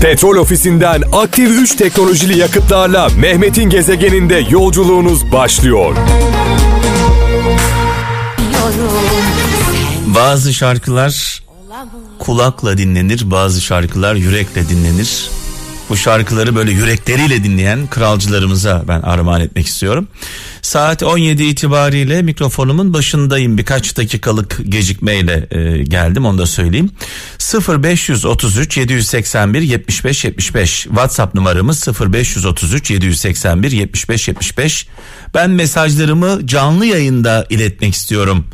Petrol ofisinden aktif 3 teknolojili yakıtlarla Mehmet'in gezegeninde yolculuğunuz başlıyor. Bazı şarkılar kulakla dinlenir, bazı şarkılar yürekle dinlenir. Bu şarkıları böyle yürekleriyle dinleyen kralcılarımıza ben armağan etmek istiyorum. Saat 17 itibariyle mikrofonumun başındayım. Birkaç dakikalık gecikmeyle e, geldim onu da söyleyeyim. 0533 781 75 75 WhatsApp numaramız 0533 781 75 75. Ben mesajlarımı canlı yayında iletmek istiyorum.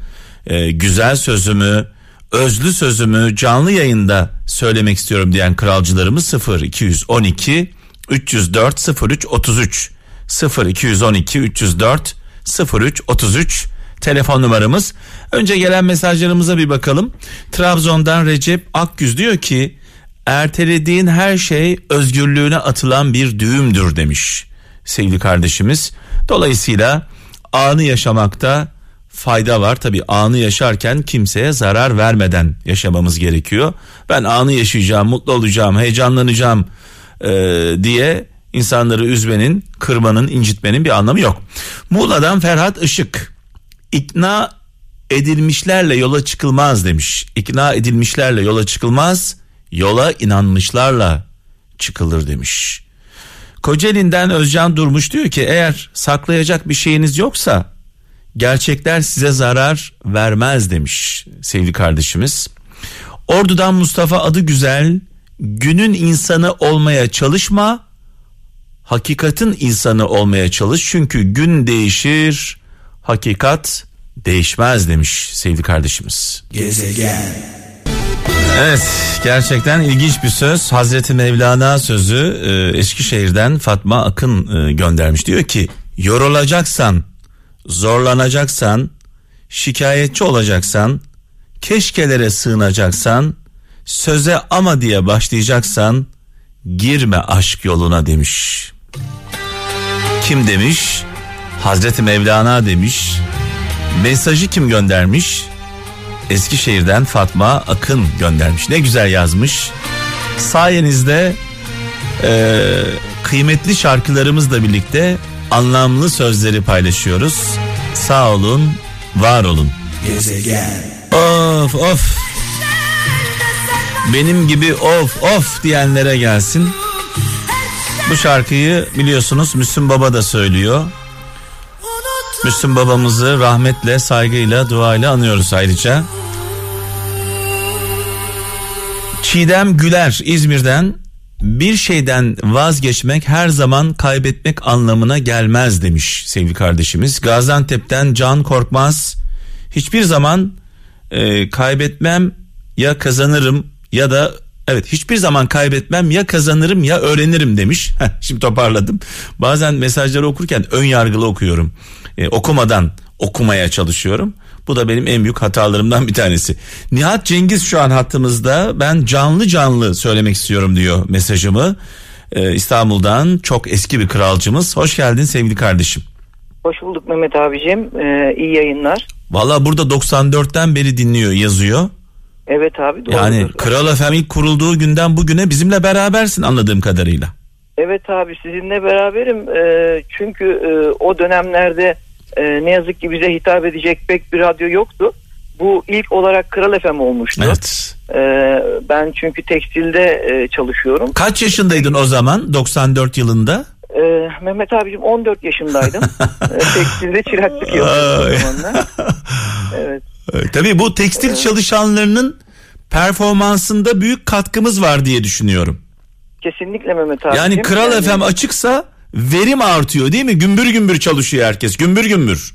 E, güzel sözümü, özlü sözümü canlı yayında söylemek istiyorum diyen kralcılarımız 0 212 304 03 33 0 212 304 03 33 telefon numaramız. Önce gelen mesajlarımıza bir bakalım. Trabzon'dan Recep Akgüz diyor ki ertelediğin her şey özgürlüğüne atılan bir düğümdür demiş sevgili kardeşimiz. Dolayısıyla anı yaşamakta fayda var. Tabi anı yaşarken kimseye zarar vermeden yaşamamız gerekiyor. Ben anı yaşayacağım, mutlu olacağım, heyecanlanacağım e, diye insanları üzmenin, kırmanın, incitmenin bir anlamı yok. Muğla'dan Ferhat Işık ikna edilmişlerle yola çıkılmaz demiş. İkna edilmişlerle yola çıkılmaz, yola inanmışlarla çıkılır demiş. Kocaeli'nden Özcan Durmuş diyor ki eğer saklayacak bir şeyiniz yoksa gerçekler size zarar vermez demiş sevgili kardeşimiz. Ordu'dan Mustafa adı güzel günün insanı olmaya çalışma hakikatin insanı olmaya çalış çünkü gün değişir hakikat değişmez demiş sevgili kardeşimiz. Gezegen. Evet gerçekten ilginç bir söz Hazreti Mevlana sözü e, Eskişehir'den Fatma Akın e, göndermiş diyor ki yorulacaksan zorlanacaksan, şikayetçi olacaksan, keşkelere sığınacaksan, söze ama diye başlayacaksan girme aşk yoluna demiş. Kim demiş? Hazreti Mevlana demiş. Mesajı kim göndermiş? Eskişehir'den Fatma Akın göndermiş. Ne güzel yazmış. Sayenizde e, kıymetli şarkılarımızla birlikte anlamlı sözleri paylaşıyoruz. Sağ olun, var olun. Gezegen. Of of. Benim gibi of of diyenlere gelsin. Bu şarkıyı biliyorsunuz Müslüm Baba da söylüyor. Müslüm babamızı rahmetle, saygıyla, duayla anıyoruz ayrıca. Çiğdem Güler İzmir'den bir şeyden vazgeçmek her zaman kaybetmek anlamına gelmez demiş sevgili kardeşimiz. Gaziantep'ten Can Korkmaz hiçbir zaman e, kaybetmem ya kazanırım ya da evet hiçbir zaman kaybetmem ya kazanırım ya öğrenirim demiş. Şimdi toparladım. Bazen mesajları okurken ön yargılı okuyorum. E, okumadan okumaya çalışıyorum. Bu da benim en büyük hatalarımdan bir tanesi. Nihat Cengiz şu an hattımızda. Ben canlı canlı söylemek istiyorum diyor mesajımı. Ee, İstanbul'dan çok eski bir kralcımız. Hoş geldin sevgili kardeşim. Hoş bulduk Mehmet abicim. Ee, iyi yayınlar. Valla burada 94'ten beri dinliyor yazıyor. Evet abi doğru. Yani Kral FM ilk kurulduğu günden bugüne bizimle berabersin anladığım kadarıyla. Evet abi sizinle beraberim. Ee, çünkü e, o dönemlerde e, ne yazık ki bize hitap edecek pek bir radyo yoktu. Bu ilk olarak Kral FM olmuştu. Evet. E, ben çünkü tekstilde e, çalışıyorum. Kaç yaşındaydın o zaman 94 yılında? E, Mehmet abicim 14 yaşındaydım. e, tekstilde çıraklık yapıyordum o zamanlar. Evet. Tabii bu tekstil evet. çalışanlarının performansında büyük katkımız var diye düşünüyorum. Kesinlikle Mehmet abi. Yani Kral yani... FM açıksa verim artıyor değil mi? Gümbür gümbür çalışıyor herkes. Gümbür gümbür.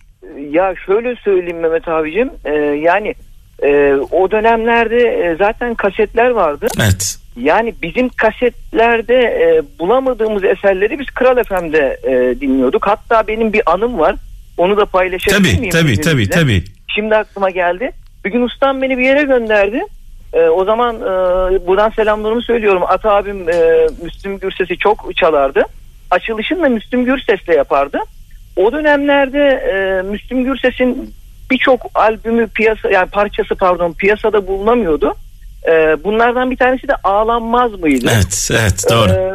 Ya şöyle söyleyeyim Mehmet abicim. E, yani e, o dönemlerde e, zaten kasetler vardı. Evet. Yani bizim kasetlerde e, bulamadığımız eserleri biz Kral FM'de e, dinliyorduk. Hatta benim bir anım var. Onu da paylaşabilir tabii, miyim? Tabii tabii tabii. Şimdi aklıma geldi. Bir gün ustam beni bir yere gönderdi. E, o zaman e, buradan selamlarımı söylüyorum. Ata abim e, Müslüm Gürses'i çok çalardı açılışını da Müslüm Gürses'le yapardı. O dönemlerde e, Müslüm Gürses'in birçok albümü piyasa yani parçası pardon piyasada bulunamıyordu. Ee, bunlardan bir tanesi de ağlanmaz mıydı? Evet, evet doğru. Ee,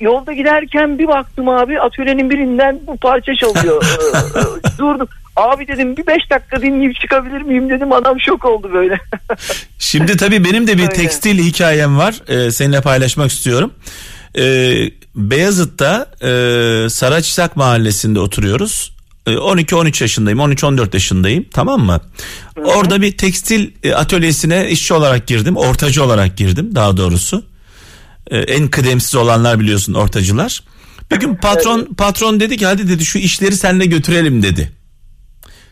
yolda giderken bir baktım abi atölyenin birinden bu parça çalıyor. Ee, e, Durdum. Abi dedim bir beş dakika dinleyip çıkabilir miyim dedim adam şok oldu böyle. Şimdi tabii benim de bir tekstil hikayem var. Ee, seninle paylaşmak istiyorum. Ee, Beyazıt'ta e, Saraçsak mahallesinde oturuyoruz. Ee, 12-13 yaşındayım, 13-14 yaşındayım tamam mı? Orada bir tekstil e, atölyesine işçi olarak girdim, ortacı olarak girdim daha doğrusu. Ee, en kıdemsiz olanlar biliyorsun ortacılar. Bir gün patron patron dedi ki hadi dedi şu işleri seninle götürelim dedi.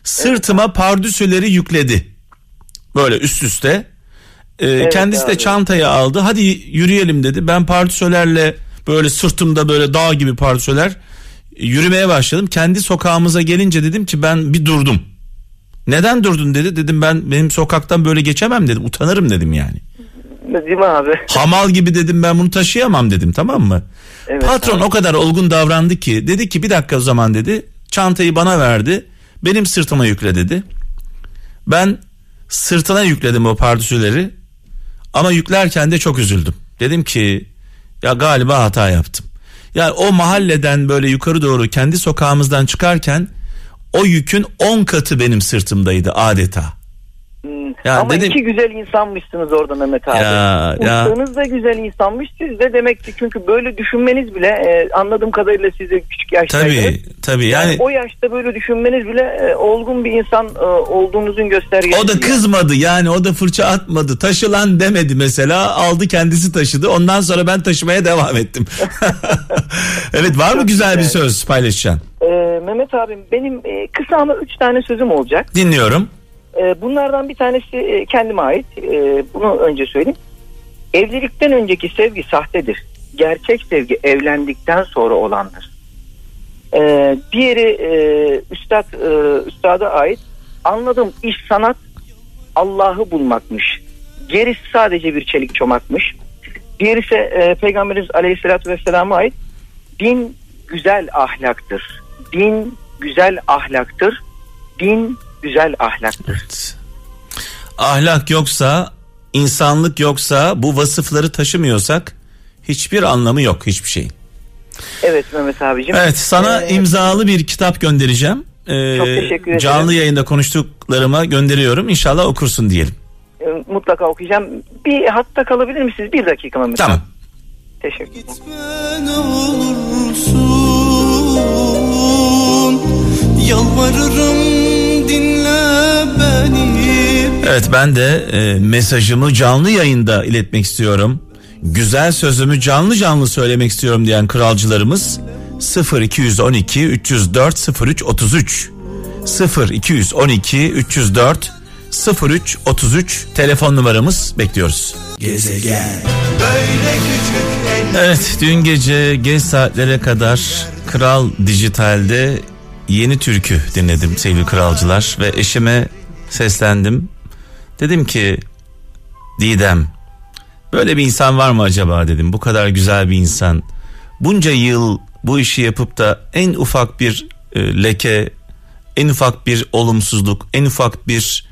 Sırtıma pardüsüleri yükledi. Böyle üst üste. Ee, kendisi de abi. çantayı aldı. Hadi yürüyelim dedi. Ben pardüsölerle böyle sırtımda böyle dağ gibi pardüsöler yürümeye başladım. Kendi sokağımıza gelince dedim ki ben bir durdum. Neden durdun dedi. Dedim ben benim sokaktan böyle geçemem dedim. Utanırım dedim yani. Değil mi abi? Hamal gibi dedim ben bunu taşıyamam dedim tamam mı? Evet Patron abi. o kadar olgun davrandı ki dedi ki bir dakika o zaman dedi. Çantayı bana verdi. Benim sırtıma yükle dedi. Ben sırtına yükledim o pardüsüleri. Ama yüklerken de çok üzüldüm. Dedim ki ya galiba hata yaptım. Yani o mahalleden böyle yukarı doğru kendi sokağımızdan çıkarken o yükün 10 katı benim sırtımdaydı adeta. Hmm. Ya Ama dedim- iki güzel insanmışsınız orada Mehmet abi. Ya. Ustanız da güzel insanmış siz de demek ki çünkü böyle düşünmeniz bile e, anladığım kadarıyla siz de küçük yaştaydınız. Tabii tabii Yani, yani o yaşta böyle düşünmeniz bile e, olgun bir insan e, olduğunuzun göstergesi. O da kızmadı yani o da fırça atmadı. Taşılan demedi mesela aldı kendisi taşıdı. Ondan sonra ben taşımaya devam ettim. evet var mı güzel bir söz paylaşacaksın? E, Mehmet abim benim e, kısa ama üç tane sözüm olacak. Dinliyorum. E, bunlardan bir tanesi e, kendime ait. E, bunu önce söyleyeyim. Evlilikten önceki sevgi sahtedir. Gerçek sevgi evlendikten sonra olandır. Diğeri e, üstad üstada ait. Anladım iş sanat Allah'ı bulmakmış. Gerisi sadece bir çelik çomakmış. Diğeri ise Peygamberimiz Aleyhisselatü Vesselam'a ait. Din güzel ahlaktır. Din güzel ahlaktır. Din güzel ahlaktır. Evet. Ahlak yoksa, insanlık yoksa, bu vasıfları taşımıyorsak hiçbir anlamı yok hiçbir şeyin. Evet Mehmet abicim. Evet sana Ee, imzalı bir kitap göndereceğim. Ee, Çok teşekkür ederim. Canlı yayında konuştuklarıma gönderiyorum. İnşallah okursun diyelim. e, mutlaka okuyacağım. Bir hatta kalabilir misiniz? Bir dakika Mehmet Tamam. Teşekkür ederim. Evet ben de e, mesajımı canlı yayında iletmek istiyorum. Güzel sözümü canlı canlı söylemek istiyorum diyen kralcılarımız 0212 304 03 33 0212 304 03 33 telefon numaramız bekliyoruz. Evet dün gece geç saatlere kadar Kral Dijital'de yeni türkü dinledim sevgili kralcılar ve eşime seslendim. Dedim ki Didem böyle bir insan var mı acaba dedim bu kadar güzel bir insan. Bunca yıl bu işi yapıp da en ufak bir e, leke en ufak bir olumsuzluk en ufak bir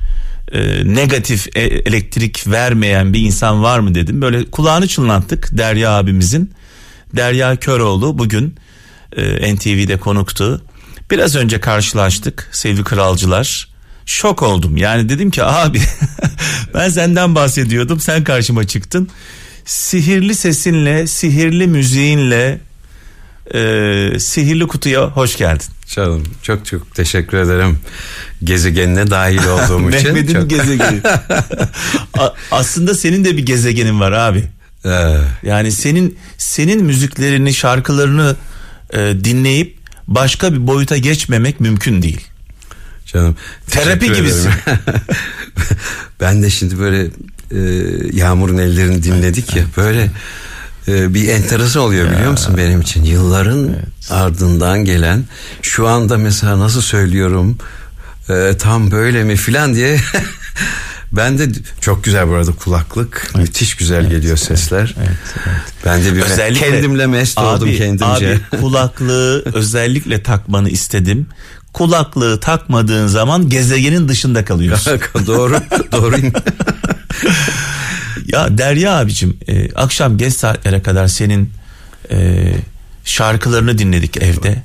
e, negatif e- elektrik vermeyen bir insan var mı dedim. Böyle kulağını çınlattık Derya abimizin. Derya Köroğlu bugün e, NTV'de konuktu. Biraz önce karşılaştık sevgili kralcılar. Şok oldum yani dedim ki abi ben senden bahsediyordum sen karşıma çıktın. Sihirli sesinle, sihirli müziğinle, e, sihirli kutuya hoş geldin. Canım çok çok teşekkür ederim gezegenine dahil olduğum için. Mehmet'in Çok- gezegeni. Aslında senin de bir gezegenin var abi. Ee, Yani senin senin müziklerini, şarkılarını e, dinleyip başka bir boyuta geçmemek mümkün değil. Canım. Terapi gibisin. ben de şimdi böyle e, Yağmur'un ellerini dinledik ya böyle e, bir enteresan oluyor biliyor musun benim için? Yılların ardından gelen şu anda mesela nasıl söylüyorum e, tam böyle mi filan diye ben de çok güzel bu arada kulaklık. Müthiş güzel geliyor sesler. ben de bir kendimle mest oldum kendimce. Abi kulaklığı özellikle takmanı istedim. Kulaklığı takmadığın zaman gezegenin dışında kalıyorsun. doğru doğru Ya Derya abicim e, akşam geç saatlere kadar senin e, şarkılarını dinledik evde.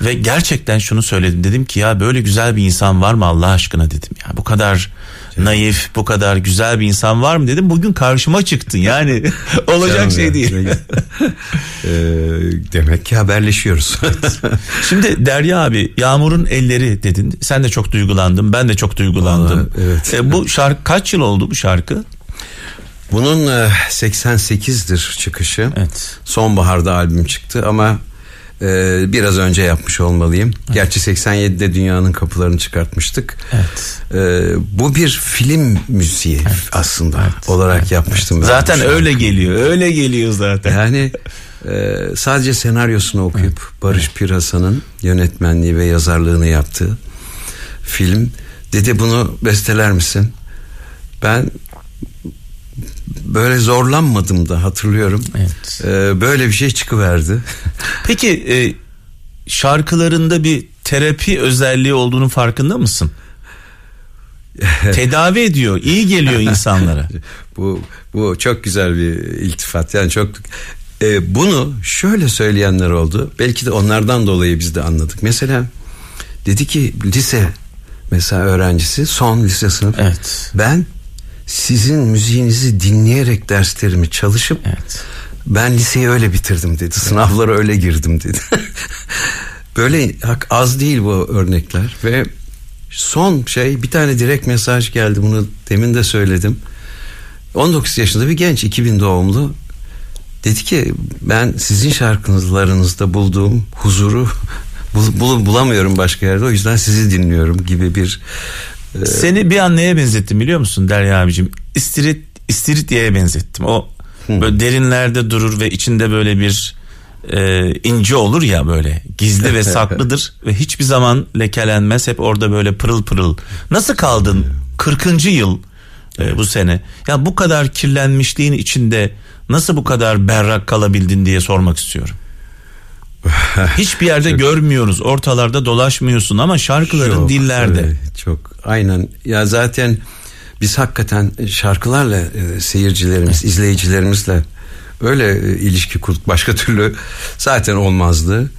Ve gerçekten şunu söyledim dedim ki ya böyle güzel bir insan var mı Allah aşkına dedim ya bu kadar naif bu kadar güzel bir insan var mı dedim bugün karşıma çıktın yani olacak Canım şey ya. değil. Ee, demek ki haberleşiyoruz. Şimdi Derya abi Yağmur'un elleri dedin sen de çok duygulandın ben de çok duygulandım. Vallahi evet. E, bu şarkı kaç yıl oldu bu şarkı? Bunun e, 88'dir çıkışı. Evet. Sonbaharda albüm çıktı ama e, biraz önce yapmış olmalıyım. Gerçi 87'de dünyanın kapılarını çıkartmıştık. Evet. E, bu bir film müziği aslında olarak yapmıştım ben. Zaten öyle geliyor öyle geliyor zaten. Yani e, sadece senaryosunu okuyup Barış Pirasa'nın yönetmenliği ve yazarlığını yaptığı film dedi bunu besteler misin? Ben böyle zorlanmadım da hatırlıyorum. Evet. E, böyle bir şey çıkıverdi. Peki e, şarkılarında bir terapi özelliği olduğunun farkında mısın? Tedavi ediyor, iyi geliyor insanlara. bu bu çok güzel bir iltifat. Yani çok e, bunu şöyle söyleyenler oldu. Belki de onlardan dolayı biz de anladık. Mesela dedi ki lise mesela öğrencisi son lise sınıf. Evet. Ben sizin müziğinizi dinleyerek derslerimi çalışıp Evet. ben liseyi öyle bitirdim dedi. Sınavlara öyle girdim dedi. Böyle az değil bu örnekler ve son şey bir tane direkt mesaj geldi bunu demin de söyledim. 19 yaşında bir genç 2000 doğumlu dedi ki ben sizin şarkılarınızda bulduğum huzuru bul, bul- bulamıyorum başka yerde o yüzden sizi dinliyorum gibi bir Seni bir an neye benzettim biliyor musun Derya abicim? İstirit, istiridye'ye benzettim. O böyle derinlerde durur ve içinde böyle bir e, ince olur ya böyle gizli ve saklıdır ve hiçbir zaman lekelenmez hep orada böyle pırıl pırıl. Nasıl kaldın 40. yıl e, bu sene? Ya bu kadar kirlenmişliğin içinde nasıl bu kadar berrak kalabildin diye sormak istiyorum. Hiçbir yerde görmüyoruz. Ortalarda dolaşmıyorsun ama şarkıların Çok, dillerde. evet, çok aynen ya zaten biz hakikaten şarkılarla e, seyircilerimiz izleyicilerimizle öyle e, ilişki kurduk başka türlü zaten olmazdı.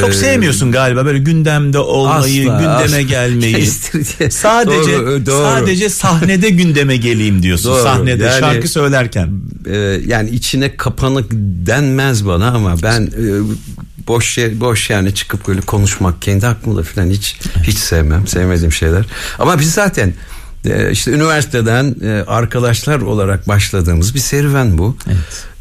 Çok Ee, sevmiyorsun galiba böyle gündemde olmayı, asla, gündeme asla. gelmeyi. Sadece Doğru, doğru. sadece sahnede gündeme geleyim diyorsun. Doğru, Sahnede yani- şarkı söylerken. e, yani içine kapanık denmez bana ama ben e, boş yer, boş yani çıkıp böyle konuşmak kendi aklımda falan hiç hiç sevmem sevmediğim şeyler ama biz zaten e, işte üniversiteden e, arkadaşlar olarak başladığımız bir serüven bu.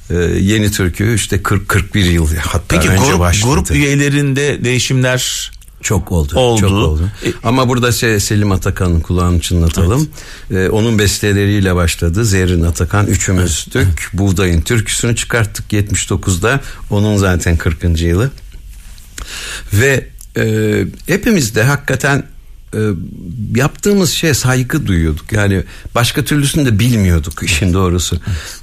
E, yeni türkü işte 40 41 yıl hatta Peki önce grup, başladı. grup üyelerinde değişimler Çok oldu. Oldu. Çok oldu. E- Ama burada Selim Atakan'ın kulağını çınlatalım. Ee, onun besteleriyle başladı. Zerrin Atakan üçümüzdük. Buğdayın türküsünü çıkarttık 79'da. Onun zaten 40. yılı. Ve e, hepimiz de hakikaten e, yaptığımız şeye saygı duyuyorduk. Yani başka türlüsünü de bilmiyorduk işin doğrusu.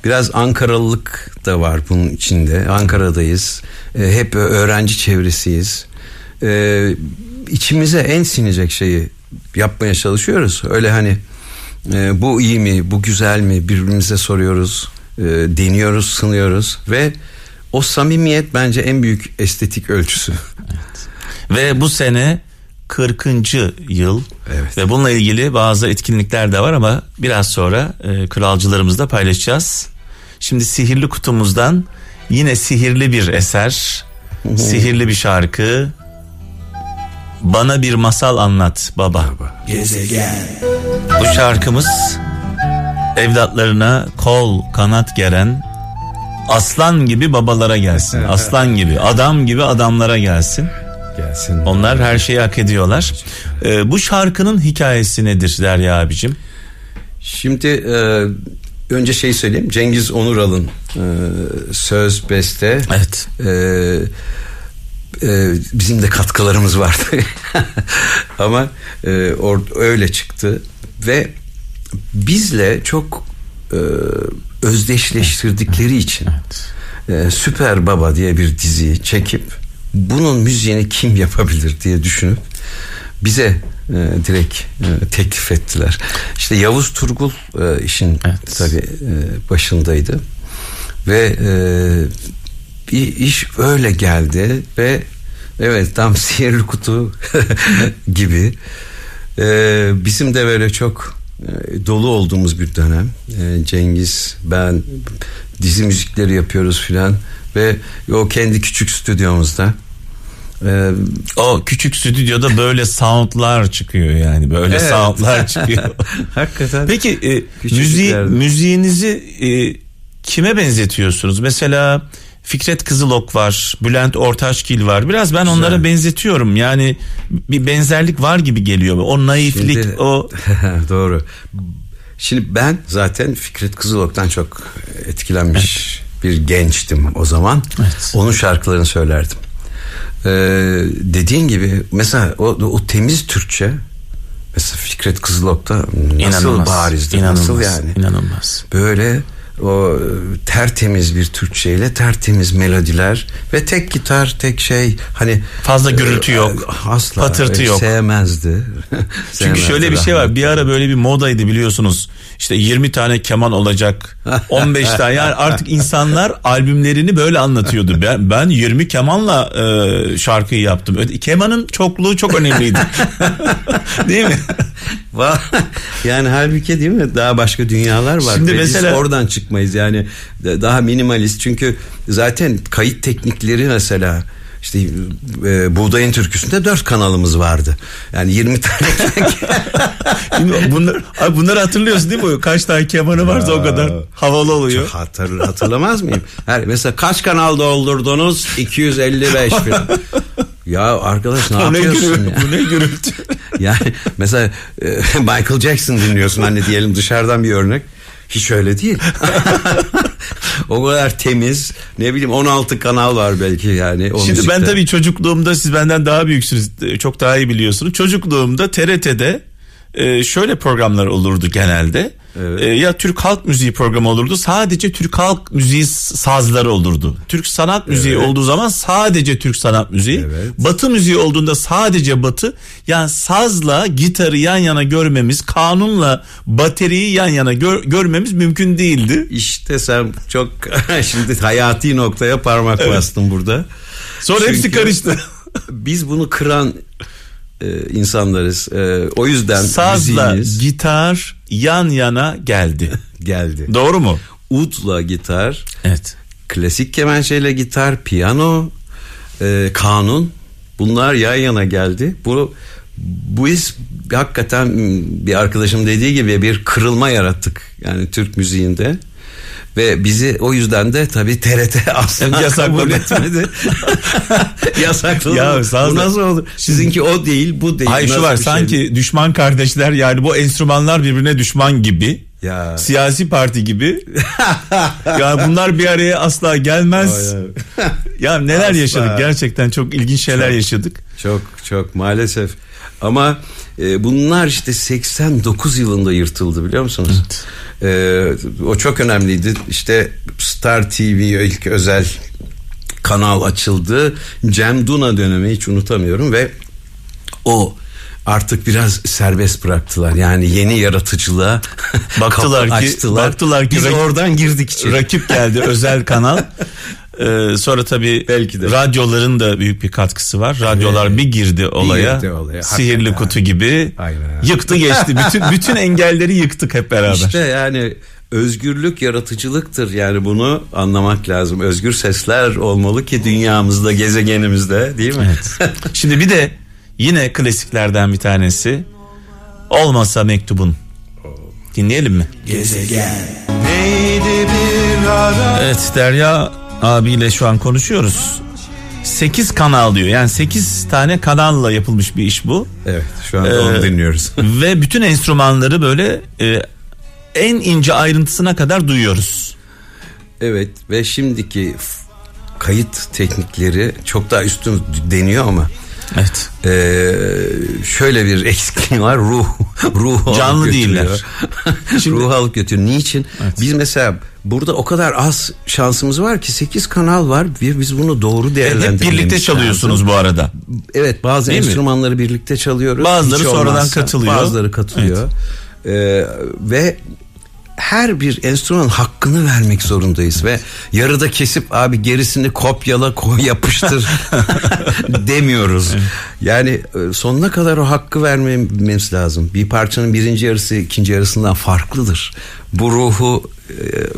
Biraz Ankaralılık da var bunun içinde. Ankara'dayız. E, hep öğrenci çevresiyiz. E, içimize en sinecek şeyi yapmaya çalışıyoruz. Öyle hani e, bu iyi mi, bu güzel mi birbirimize soruyoruz, e, deniyoruz, sınıyoruz ve o samimiyet bence en büyük estetik ölçüsü. ve bu sene 40. yıl Evet. ve bununla ilgili bazı etkinlikler de var ama biraz sonra e, kralcılarımızla paylaşacağız. Şimdi sihirli kutumuzdan yine sihirli bir eser, sihirli bir şarkı. Bana bir masal anlat baba. Bu şarkımız evlatlarına kol kanat geren aslan gibi babalara gelsin. Aslan gibi, adam gibi adamlara gelsin. Gelsin. Onlar her şeyi hak ediyorlar. Ee, bu şarkının hikayesi nedir Derya abicim? Şimdi e, önce şey söyleyeyim. Cengiz Onural'ın e, söz beste. Evet. E, e, bizim de katkılarımız vardı. Ama e, or- öyle çıktı ve bizle çok e, özdeşleştirdikleri için e, Süper Baba diye bir diziyi çekip bunun müziğini kim yapabilir diye düşünüp bize e, direkt e, teklif ettiler. İşte Yavuz Turgul e, işin Evet. tabii e, başındaydı ve e, bir iş öyle geldi ve evet tam sihirli kutu gibi e, bizim de böyle çok e, dolu olduğumuz bir dönem E, Cengiz ben dizi müzikleri yapıyoruz filan ve o kendi küçük stüdyomuzda e, O küçük stüdyoda böyle soundlar çıkıyor yani böyle Evet. soundlar çıkıyor. hakikaten Peki e, müziği, müziğinizi e, kime benzetiyorsunuz? Mesela Fikret Kızılok var, Bülent Ortaçgil var. Biraz ben onlara benzetiyorum. Yani bir benzerlik var gibi geliyor. O naiflik, Şimdi- o Doğru. Şimdi ben zaten Fikret Kızılok'tan çok etkilenmiş bir gençtim o zaman. Evet. Onun şarkılarını söylerdim. Ee, dediğin gibi mesela o, o temiz Türkçe mesela Fikret Kızılok'ta nasıl inanılmaz. barizdi inanılmaz, nasıl yani inanılmaz. böyle o e, tertemiz bir Türkçeyle tertemiz melodiler ve tek gitar tek şey hani Fazla gürültü yok, asla patırtı e, yok. sevmezdi Çünkü şöyle bir şey var. Bir ara böyle bir modaydı biliyorsunuz. İşte 20 tane keman olacak. 15 tane. Yani artık insanlar albümlerini böyle anlatıyordu. Ben ben 20 kemanla e, şarkıyı yaptım. Kemanın çokluğu çok önemliydi. Değil mi? Yani halbuki değil mi daha başka dünyalar var. Şimdi Ve mesela- biz oradan çıkmayız yani daha minimalist çünkü zaten kayıt teknikleri mesela işte e, Buğdayın Türküsü'nde dört kanalımız vardı. Yani 20 tane bunlar, abi bunları hatırlıyorsun değil mi? Kaç tane kemanı varsa o kadar havalı oluyor. Hatır, hatırlamaz mıyım? Her, mesela kaç kanal doldurdunuz? 255 falan. Ya arkadaş ne Bu ne yapıyorsun gürültü? ya? Bu ne gürültü? Yani mesela e, Michael Jackson dinliyorsun hani diyelim dışarıdan bir örnek. Hiç öyle değil. o kadar temiz. Ne bileyim 16 kanal var belki yani. O Şimdi ben müzikte. tabii çocukluğumda siz benden daha büyüksünüz. e, Çok daha iyi biliyorsunuz. Çocukluğumda TRT'de e, şöyle programlar olurdu genelde. Evet. E, ya Türk halk müziği programı olurdu. Sadece Türk halk müziği sazları olurdu. Türk sanat müziği Evet. olduğu zaman sadece Türk sanat müziği. Evet. Batı müziği olduğunda sadece batı. Yani sazla gitarı yan yana görmemiz, kanunla bateriyi yan yana gör- görmemiz mümkün değildi. İşte sen çok şimdi hayati noktaya parmak bastın burada. Sonra hepsi Çünkü karıştı. Biz bunu kıran e, insanlarız. E, o yüzden Sazla müziğimiz gitar yan yana geldi. geldi. Doğru mu? Udla gitar, Evet. klasik kemençeyle gitar, piyano, e, kanun bunlar yan yana geldi. Bu bu iz hakikaten bir arkadaşım dediği gibi bir kırılma yarattık yani Türk müziğinde. Ve bizi o yüzden de tabii TRT asla Yasakladı. kabul etmedi. Yasakladı. Ya sağ bu nasıl olur? Sizinki o değil, bu değil. Hayır şu var şey? sanki düşman kardeşler yani bu enstrümanlar birbirine düşman gibi. Ya. Siyasi parti gibi. ya bunlar bir araya asla gelmez. ya neler Asla. yaşadık gerçekten çok ilginç şeyler yaşadık. Çok çok maalesef. Ama e, bunlar işte 89 yılında yırtıldı biliyor musunuz? E, o çok önemliydi. İşte Star TV ilk özel kanal açıldı. Cem Duna dönemi hiç unutamıyorum ve o artık biraz serbest bıraktılar. Yani yeni yaratıcılığa Baktılar ki- açtılar. baktılar ki Biz rak- oradan girdik içeri. Rakip geldi özel kanal. Ee, sonra tabii Belki de. radyoların da büyük bir katkısı var. Radyolar Evet. bir girdi olaya. girdi olaya, Sihirli hakikaten. kutu gibi. Aynen. Yıktı geçti. Bütün bütün engelleri yıktık hep beraber. İşte yani özgürlük yaratıcılıktır yani bunu anlamak lazım. Özgür sesler olmalı ki dünyamızda, gezegenimizde değil mi? Evet. Şimdi bir de yine klasiklerden bir tanesi. Olmasa mektubun. Dinleyelim mi? Neydi bir ara Evet Derya abiyle şu an konuşuyoruz. 8 kanal diyor. Yani 8 tane kanalla yapılmış bir iş bu. evet şu anda onu Ee, dinliyoruz. Ve bütün enstrümanları böyle e, en ince ayrıntısına kadar duyuyoruz. evet ve şimdiki kayıt teknikleri çok daha üstün deniyor ama Evet. Ee, şöyle bir eksikliği var ruh ruhu Canlı alıp değiller. Şimdi- ruhu alıp götürüyor. Niçin? Biz mesela burada o kadar az şansımız var ki 8 kanal var ve biz bunu doğru Hep değerlendirmemiz birlikte çalıyorsunuz lazım. bu arada. Evet bazı Değil mi? enstrümanları birlikte çalıyoruz. Bazıları Hiç sonradan olmazsa katılıyor. Bazıları katılıyor. Ee, ve her bir enstrümanın hakkını vermek zorundayız ve yarıda kesip abi gerisini kopyala koy yapıştır demiyoruz. Yani e, sonuna kadar o hakkı vermemiz lazım. Bir parçanın birinci yarısı ikinci yarısından farklıdır. Bu ruhu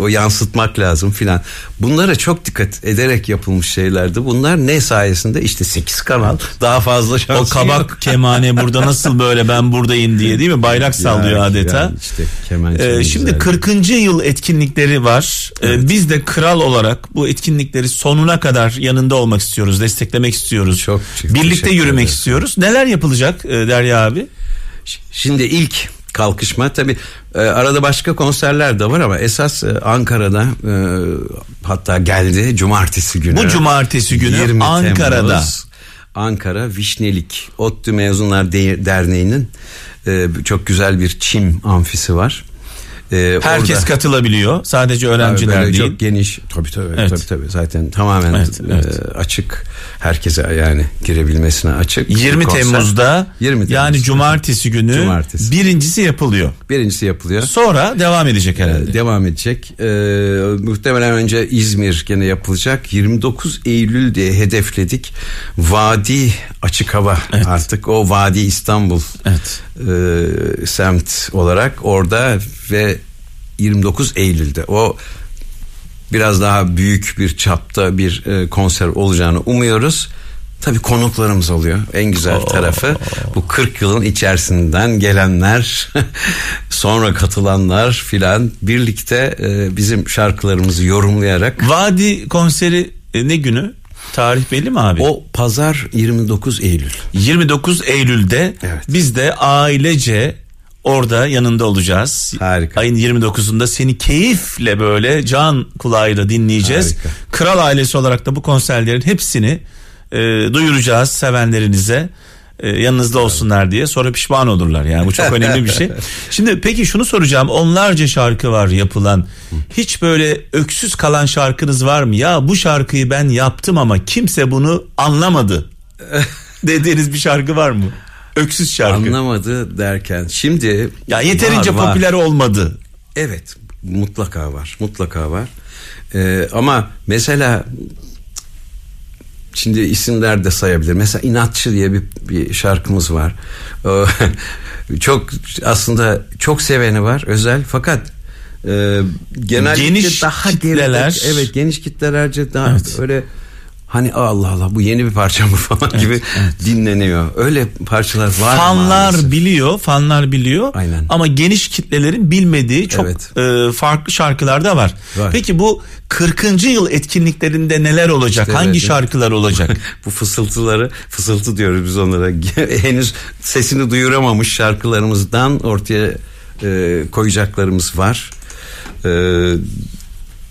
o yansıtmak lazım filan. Bunlara çok dikkat ederek yapılmış şeylerdi. Bunlar ne sayesinde? İşte 8 kanal daha fazla O şansı kabak yok. kemane burada nasıl böyle ben buradayım diye değil mi? Bayrak sallıyor Yani- adeta. yani işte kemençenin Ee, şimdi güzelliği. 40. yıl etkinlikleri var. Ee, biz de kral olarak bu etkinlikleri sonuna kadar yanında olmak istiyoruz, desteklemek istiyoruz. Çok çok Birlikte yürümek istiyoruz. Neler yapılacak e, Derya abi? Şimdi ilk kalkışma tabi arada başka konserler de var ama esas e, Ankara'da e, hatta geldi cumartesi günü. Bu cumartesi günü 20 Ankara'da. Temmuz, Ankara Vişnelik ODTÜ Mezunlar De- Derneği'nin e, çok güzel bir çim amfisi var. E, Herkes orada- katılabiliyor. Sadece öğrenciler değil. Çok geniş. Tabii tabii. Evet. Tabii tabii. Zaten tamamen Evet, evet. e, açık. Herkese yani girebilmesine açık. 20 Bir konser. Temmuz'da 20 Temmuz. yani cumartesi günü Cumartesi. birincisi yapılıyor. Birincisi yapılıyor. Sonra devam edecek herhalde. Devam edecek. Ee, muhtemelen önce İzmir gene yapılacak. 29 Eylül diye hedefledik. Vadi açık hava artık o Vadi İstanbul Evet. e, semt olarak orada ve 29 Eylül'de o biraz daha büyük bir çapta bir e, konser olacağını umuyoruz. Tabii konuklarımız oluyor. En güzel tarafı bu 40 yılın içerisinden gelenler, sonra katılanlar filan birlikte e, bizim şarkılarımızı yorumlayarak Vadi konseri e, ne günü? Tarih belli mi abi? o pazar 29 Eylül. 29 Eylül'de Evet. biz de ailece orada yanında olacağız. Harika. Ayın 29'unda seni keyifle böyle can kulağıyla dinleyeceğiz. Harika. Kral ailesi olarak da bu konserlerin hepsini e, duyuracağız sevenlerinize. E, yanınızda olsunlar diye sonra pişman olurlar yani bu çok önemli bir şey. Şimdi peki şunu soracağım onlarca şarkı var yapılan hiç böyle öksüz kalan şarkınız var mı ya bu şarkıyı ben yaptım ama kimse bunu anlamadı dediğiniz bir şarkı var mı? Öksüz şarkı. Anlamadı derken şimdi ya yeterince var, var. popüler olmadı. Evet mutlaka var mutlaka var Ee, ama mesela şimdi isimler de sayabilir mesela inatçı diye bir, bir şarkımız var Ee, çok aslında çok seveni var özel fakat e, genellikle Geniş daha kitleler. geride- evet geniş kitlelerce daha Evet. öyle hani Allah Allah bu yeni bir parça mı falan gibi dinleniyor öyle parçalar var fanlar maalesef. biliyor, fanlar biliyor. Aynen. Ama geniş kitlelerin bilmediği çok Evet. e, farklı şarkılar da var. Var. Peki bu 40. yıl etkinliklerinde neler olacak? İşte Hangi evet. şarkılar olacak? bu fısıltıları fısıltı diyoruz biz onlara henüz sesini duyuramamış şarkılarımızdan ortaya e, koyacaklarımız var. E,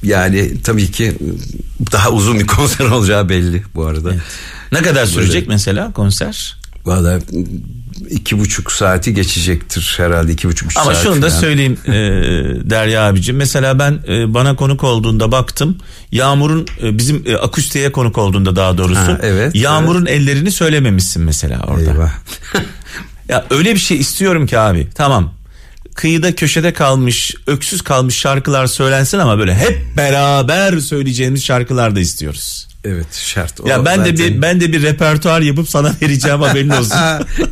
yani tabii ki daha uzun bir konser olacağı belli bu arada. ne kadar sürecek Böyle- mesela konser? Valla iki buçuk saati geçecektir herhalde iki buçuk üç Ama saat şunu da falan. söyleyeyim e, Derya abicim. Mesela ben e, bana konuk olduğunda baktım. Yağmur'un e, bizim e, akustiğe konuk olduğunda daha doğrusu. Ha, evet, Yağmur'un ellerini söylememişsin mesela orada. Eyvah. Ya öyle bir şey istiyorum ki abi. Tamam. Kıyıda köşede kalmış, öksüz kalmış şarkılar söylensin ama böyle hep beraber söyleyeceğimiz şarkılar da istiyoruz. evet şart. O ya ben de zaten- bir ben de bir repertuar yapıp sana vereceğim haberin olsun.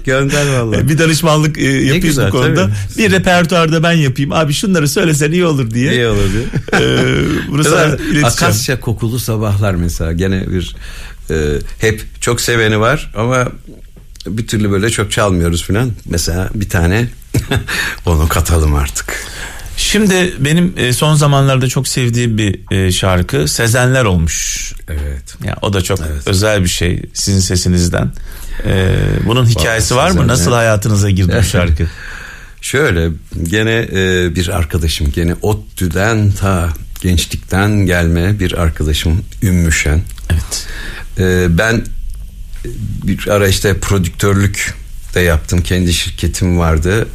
Gönder vallahi. bir danışmanlık e, yapayım güzel, bu konuda. tabii. Bir repertuarda ben yapayım. Abi şunları söylesen iyi olur diye. İyi olur diye. Ee, ileteceğim. Akasya kokulu sabahlar mesela gene bir e, hep çok seveni var ama bir türlü böyle çok çalmıyoruz filan. Mesela bir tane onu katalım artık. Şimdi benim e, son zamanlarda çok sevdiğim bir e, şarkı Sezenler olmuş. Evet. Ya o da çok Evet. özel bir şey sizin sesinizden. Ee, bunun hikayesi var mı? Nasıl hayatınıza girdi bu şarkı? Şöyle gene e, bir arkadaşım gene ODTÜ'den ta gençlikten gelme bir arkadaşım Ümmü Şen. Evet. E, ben bir ara işte prodüktörlük de yaptım. Kendi şirketim vardı.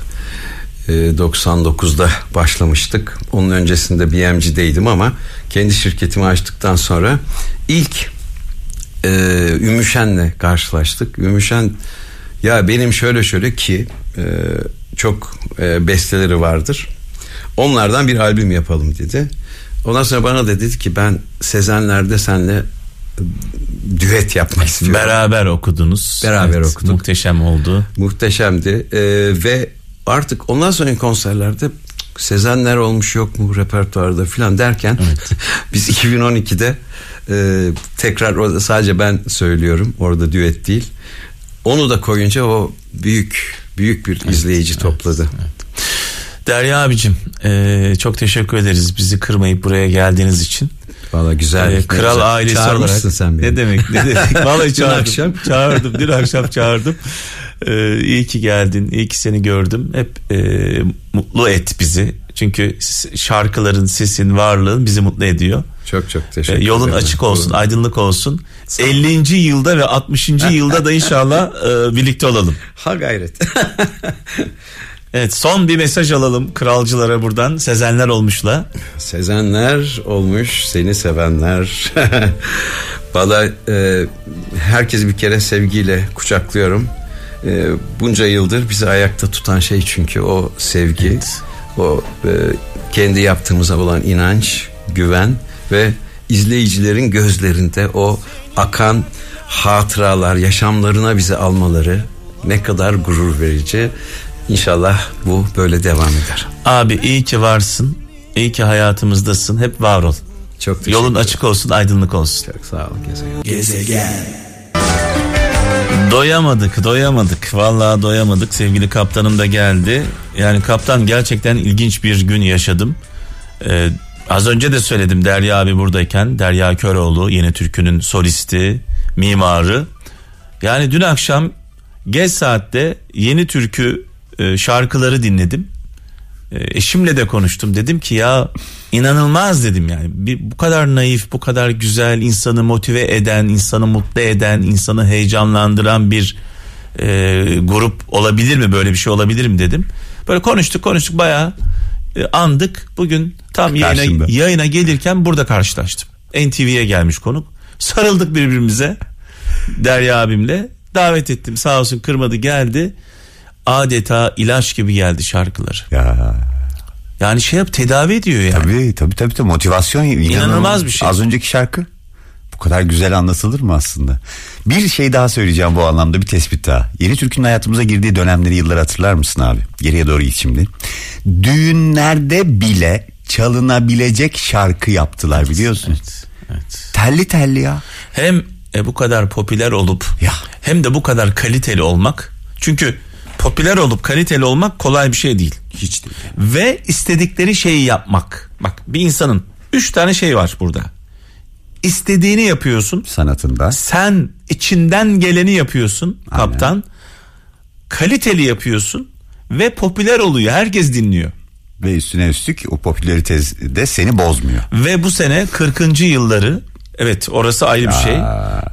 E, 99'da başlamıştık. Onun öncesinde BMC'deydim ama kendi şirketimi açtıktan sonra ilk e, Ümüşen'le karşılaştık. Ümüşen ya benim şöyle şöyle ki e, çok e, besteleri vardır. Onlardan bir albüm yapalım dedi. Ondan sonra bana da dedi ki ben Sezenler'de senle düet yapmak istiyorum. Beraber okudunuz. Beraber okuduk. Muhteşem oldu. Muhteşemdi Ee, ve artık ondan sonraki konserlerde Sezenler olmuş yok mu repertuarda filan derken biz 2012'de e, tekrar orada sadece ben söylüyorum orada düet değil. Onu da koyunca o büyük büyük bir izleyici topladı. Derya abicim e, çok teşekkür ederiz bizi kırmayıp buraya geldiğiniz için. Valla güzel. Ee, ne kral ailesi Çağırmışsın olarak. sen beni. Ne demek ne demek. Vallahi Dün çağırdım. akşam. Çağırdım. Dün akşam çağırdım. Ee, iyi ki geldin. iyi ki seni gördüm. Hep e, mutlu et bizi. Çünkü şarkıların, sesin, varlığın bizi mutlu ediyor. Çok çok Ee, teşekkür ederim. yolun açık olsun, aydınlık olsun. 50. yılda ve 60. yılda da inşallah e, birlikte olalım. Ha gayret. Evet, son bir mesaj alalım kralcılara buradan. Sezenler olmuşla. Sezenler olmuş seni sevenler. Valla e, herkes bir kere sevgiyle kucaklıyorum. E, bunca yıldır bizi ayakta tutan şey çünkü o sevgi. Evet. O e, kendi yaptığımıza olan inanç, güven ve izleyicilerin gözlerinde o akan hatıralar, yaşamlarına bizi almaları ne kadar gurur verici. İnşallah bu böyle devam eder. Abi iyi ki varsın. İyi ki hayatımızdasın. Hep var ol. Çok teşekkür Yolun açık olsun, aydınlık olsun. Çok sağ olun. Gezegen. Doyamadık, doyamadık. Vallahi doyamadık. Sevgili kaptanım da geldi. Yani kaptan gerçekten ilginç bir gün yaşadım. Ee, az önce de söyledim Derya abi buradayken. Derya Köroğlu, Yeni Türkü'nün solisti, mimarı. Yani dün akşam geç saatte Yeni Türkü e, şarkıları dinledim. E, eşimle de konuştum. Dedim ki ya inanılmaz dedim yani. Bir, bu kadar naif, bu kadar güzel, insanı motive eden, insanı mutlu eden, insanı heyecanlandıran bir e, grup olabilir mi? Böyle bir şey olabilir mi dedim. Böyle konuştuk konuştuk bayağı e, andık. Bugün tam yayına, Karşımda. yayına gelirken burada karşılaştım. NTV'ye gelmiş konuk. Sarıldık birbirimize. Derya abimle. Davet ettim sağ olsun kırmadı geldi. Adeta ilaç gibi geldi şarkıları. Ya Yani şey yap tedavi ediyor yani. tabii tabii tabii, tabii. motivasyon İnanılmaz bir şey. Az önceki şarkı bu kadar güzel anlatılır mı aslında? Bir şey daha söyleyeceğim bu anlamda bir tespit daha. Yeni Türk'ün hayatımıza girdiği dönemleri yıllar hatırlar mısın abi? Geriye doğru git şimdi. Düğünlerde bile çalınabilecek şarkı yaptılar biliyorsun. Evet, evet. Telli telli ya. Hem e, bu kadar popüler olup Ya. hem de bu kadar kaliteli olmak. Çünkü popüler olup kaliteli olmak kolay bir şey değil. Hiç değil. Ve istedikleri şeyi yapmak. Bak bir insanın üç tane şey var burada. İstediğini yapıyorsun. Sanatında. Sen içinden geleni yapıyorsun Aynen. kaptan. Kaliteli yapıyorsun ve popüler oluyor. Herkes dinliyor. Ve üstüne üstlük o popülarite de seni bozmuyor. Ve bu sene 40. yılları evet orası ayrı bir şey.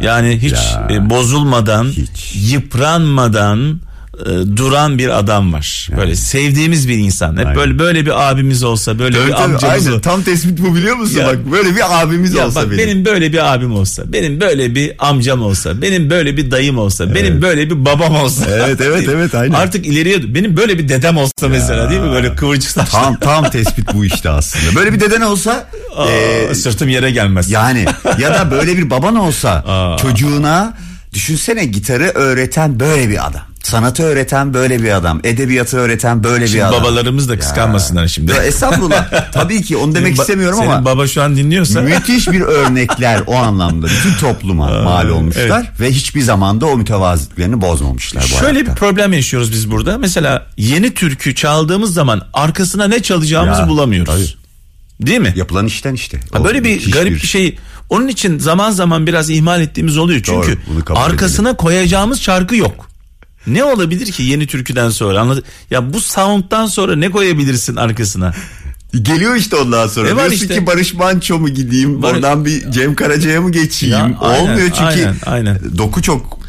Yani hiç ya. e, bozulmadan, Hiç. yıpranmadan e, duran bir adam var. Böyle sevdiğimiz bir insan. Hep Aynen. böyle böyle bir abimiz olsa, böyle bir amcamız olsa. Tam tespit bu biliyor musun? Ya. Bak böyle bir abimiz Ya olsa bak benim. benim. böyle bir abim olsa, benim böyle bir amcam olsa, benim böyle bir dayım olsa, benim böyle bir babam olsa. Evet, evet, evet, aynen. Artık ileriye benim böyle bir dedem olsa mesela değil mi? Böyle kıvırcık saçlı. Tam tam tespit bu işte aslında. Böyle bir deden olsa Aa, e, sırtım yere gelmez. yani ya da böyle bir baban olsa Aa. çocuğuna düşünsene gitarı öğreten böyle bir adam. Sanatı öğreten böyle bir adam. Edebiyatı öğreten böyle Şimdi bir adam. babalarımız da kıskanmasınlar şimdi. Ya estağfurullah. Tabii ki onu demek Senin istemiyorum senin ama baba şu an dinliyorsa müthiş bir örnekler o anlamda. Bütün topluma mal olmuşlar ve hiçbir zamanda o mütevazılıklarını bozmamışlar bu şöyle bir hayatta. problem yaşıyoruz biz burada. Mesela yeni türkü çaldığımız zaman arkasına ne çalacağımızı Ya, bulamıyoruz. Değil mi? Yapılan işten işte. Ha, O Böyle bir garip bir şey. Onun için zaman zaman biraz ihmal ettiğimiz oluyor. Çünkü Doğru, arkasına koyacağımız şarkı yok. Ne olabilir ki yeni türküden sonra? Anladın? Ya bu sound'dan sonra ne koyabilirsin arkasına? Geliyor işte ondan sonra. Ne var Diyorsun işte? ki Barış Manço mu gideyim? Barış- Oradan bir Cem Karaca'ya mı geçeyim? Ya, aynen, Olmuyor çünkü aynen, aynen. doku çok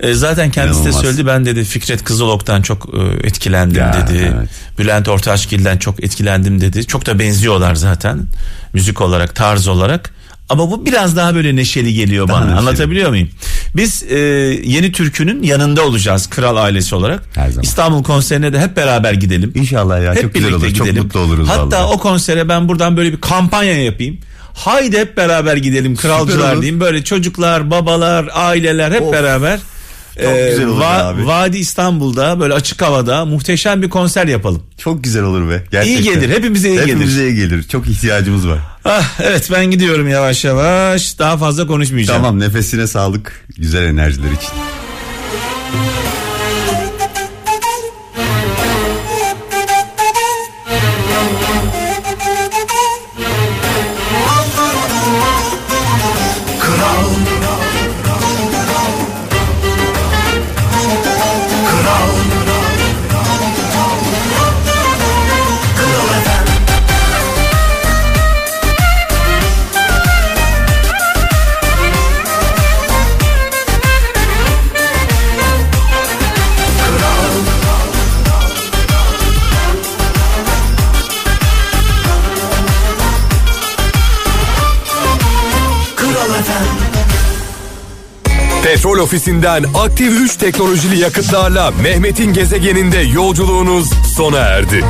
E, zaten kendisi İnanılmaz. de söyledi ben dedi Fikret Kızılok'tan çok e, etkilendim Ya, dedi. evet. Bülent Ortaçgil'den çok etkilendim dedi. Çok da benziyorlar zaten müzik olarak tarz olarak. Ama bu biraz daha böyle neşeli geliyor Daha bana. neşeli. Anlatabiliyor muyum? Biz e, yeni türkünün yanında olacağız kral ailesi olarak. Her zaman. İstanbul konserine de hep beraber gidelim. İnşallah ya Hep çok güzel olur. gidelim. Çok mutlu oluruz Hatta vallahi. o konsere ben buradan böyle bir kampanya yapayım. Haydi hep beraber gidelim kralcılar diyeyim. Böyle çocuklar, babalar, aileler hep Of. beraber. Çok güzel olur abi. Vadi İstanbul'da böyle açık havada muhteşem bir konser yapalım. Çok güzel olur be. Gerçekten. İyi gelir, hepimize iyi gelir. Hepimize iyi gelir. Çok ihtiyacımız var. Ah evet ben gidiyorum yavaş yavaş. Daha fazla konuşmayacağım. Tamam nefesine sağlık. Güzel enerjiler için. Ofisinden aktif 3 teknolojili yakıtlarla Mehmet'in gezegeninde yolculuğunuz sona erdi.